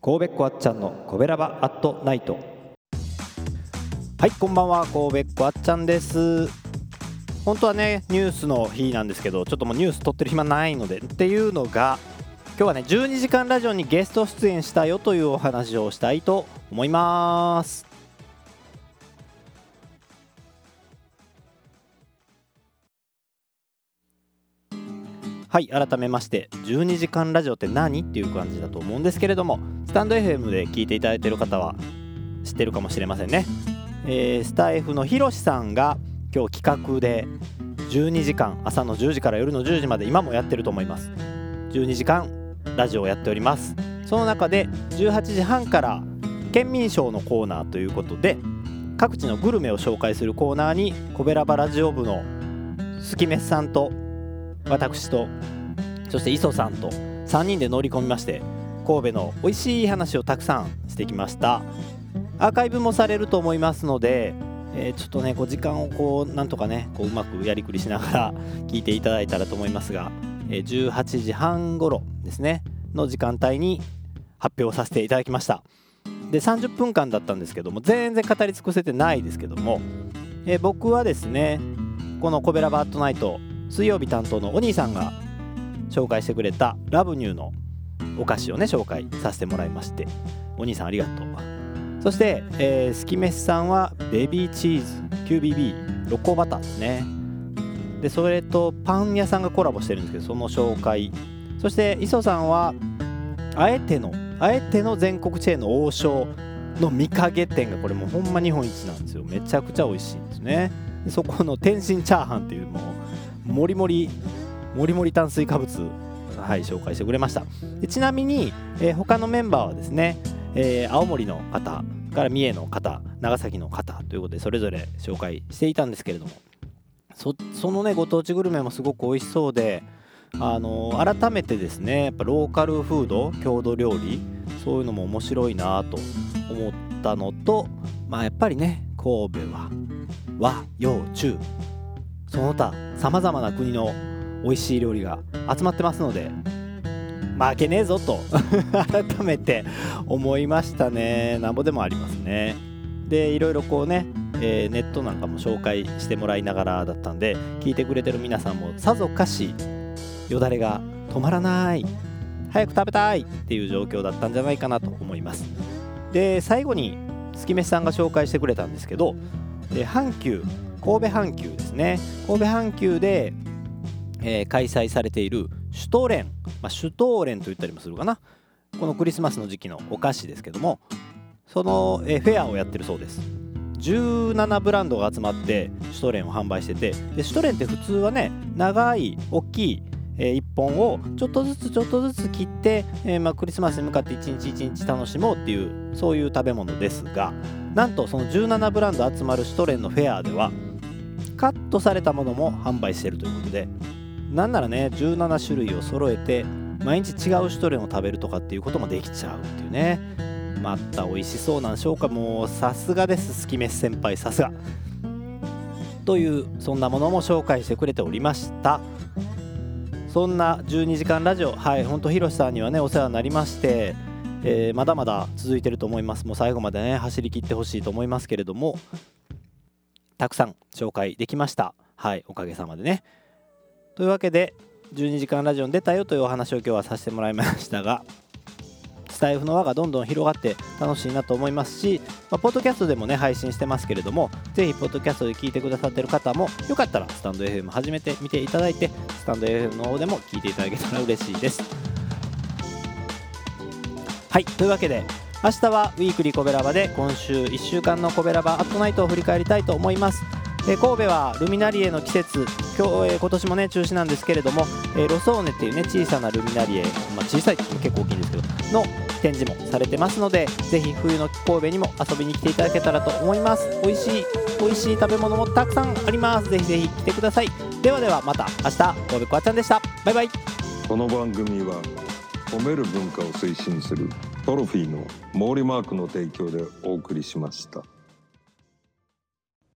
神戸っ子あっちゃんのコベラバアットナイト。はいこんばんは神戸っ子あっちゃんです。本当はねニュースの日なんですけどちょっともうニュース撮ってる暇ないのでっていうのが今日はね12時間ラジオにゲスト出演したよというお話をしたいと思います。はい改めまして12時間ラジオって何っていう感じだと思うんですけれどもスタンド FM で聞いていただいてる方は知ってるかもしれませんね、えー、スタイフのひろしさんが今日企画で12時間朝の10時から夜の10時まで今もやってると思います。12時間ラジオをやっております。その中で18時半から県民賞のコーナーということで各地のグルメを紹介するコーナーにコベラバラジオ部のスキメスさんと私とそして磯さんと3人で乗り込みまして神戸の美味しい話をたくさんしてきました。アーカイブもされると思いますので、えー、ちょっとねこう時間をこうなんとかねこううまくやりくりしながら聞いていただいたらと思いますが、えー、18時半頃ですねの時間帯に発表させていただきました。で30分間だったんですけども全然語り尽くせてないですけども、えー、僕はですねこの「コベラバットナイト」水曜日担当のお兄さんが紹介してくれたラブニューのお菓子をね紹介させてもらいましてお兄さんありがとう。そして、えー、スキメスさんはベビーチーズ QBB ロコバターですね。でそれとパン屋さんがコラボしてるんですけどその紹介。そして磯さんはあえてのあえての全国チェーンの王将の見影店がこれもうほんま日本一なんですよ。めちゃくちゃ美味しいんですね。そこの天津チャーハンっていうもうもりもりもりもり炭水化物はい紹介してくれました。でちなみに、えー、他のメンバーはですね、えー、青森の方から三重の方長崎の方ということでそれぞれ紹介していたんですけれどもそのねご当地グルメもすごく美味しそうであのー、改めてですねやっぱローカルフード郷土料理そういうのも面白いなと思ったのとまあやっぱりね神戸は和洋中。その他さまざまな国の美味しい料理が集まってますので負けねえぞと改めて思いましたね。なんぼでもありますね。でいろいろこうね、えー、ネットなんかも紹介してもらいながらだったんで聞いてくれてる皆さんもさぞかしよだれが止まらない。早く食べたい！っていう状況だったんじゃないかなと思います。で最後に月飯さんが紹介してくれたんですけど阪急神戸阪急ですね。神戸阪急で、えー、開催されているシュトレン、まあ、シュトーレンと言ったりもするかな。このクリスマスの時期のお菓子ですけどもその、えー、フェアをやってるそうです。17ブランドが集まってシュトレンを販売しててでシュトレンって普通はね長い大きいえー、1本をちょっとずつちょっとずつ切って、えー、まあ、クリスマスに向かって一日一日楽しもうっていうそういう食べ物ですがなんとその17ブランド集まるシュトレンのフェアではトされたものも販売しているということでなんならね17種類を揃えて毎日違うシュトレンを食べるとかっていうこともできちゃうっていうね。また美味しそうなんでしょうかもうさすがです。スキメス先輩さすが。というそんなものも紹介してくれておりました。そんな12時間ラジオはいほんとひろしさんにはねお世話になりましてえー、まだまだ続いてると思います。もう最後までね走りきってほしいと思いますけれどもたくさん紹介できました。はいおかげさまでね。というわけで12時間ラジオに出たよというお話を今日はさせてもらいましたがスタイフの輪がどんどん広がって楽しいなと思いますし、まあ、ポッドキャストでもね配信してますけれどもぜひポッドキャストで聞いてくださってる方もよかったらスタンド FM 始めてみていただいてスタンド FM の方でも聞いていただけたら嬉しいです。はいというわけで明日はウィークリーコベラバで今週1週間のコベラバアットナイトを振り返りたいと思います。え神戸はルミナリエの季節今日、えー、今年もね中止なんですけれども、えー、ロソーネっていうね小さなルミナリエ、まあ、小さいって結構大きいんですけどの展示もされてますのでぜひ冬の神戸にも遊びに来ていただけたらと思います。美味しい美味しい食べ物もたくさんあります。ぜひぜひ来てください。ではではまた明日神戸こわちゃんでした。バイバイ。この番組は褒める文化を推進するトロフィーの毛利マークの提供でお送りしました。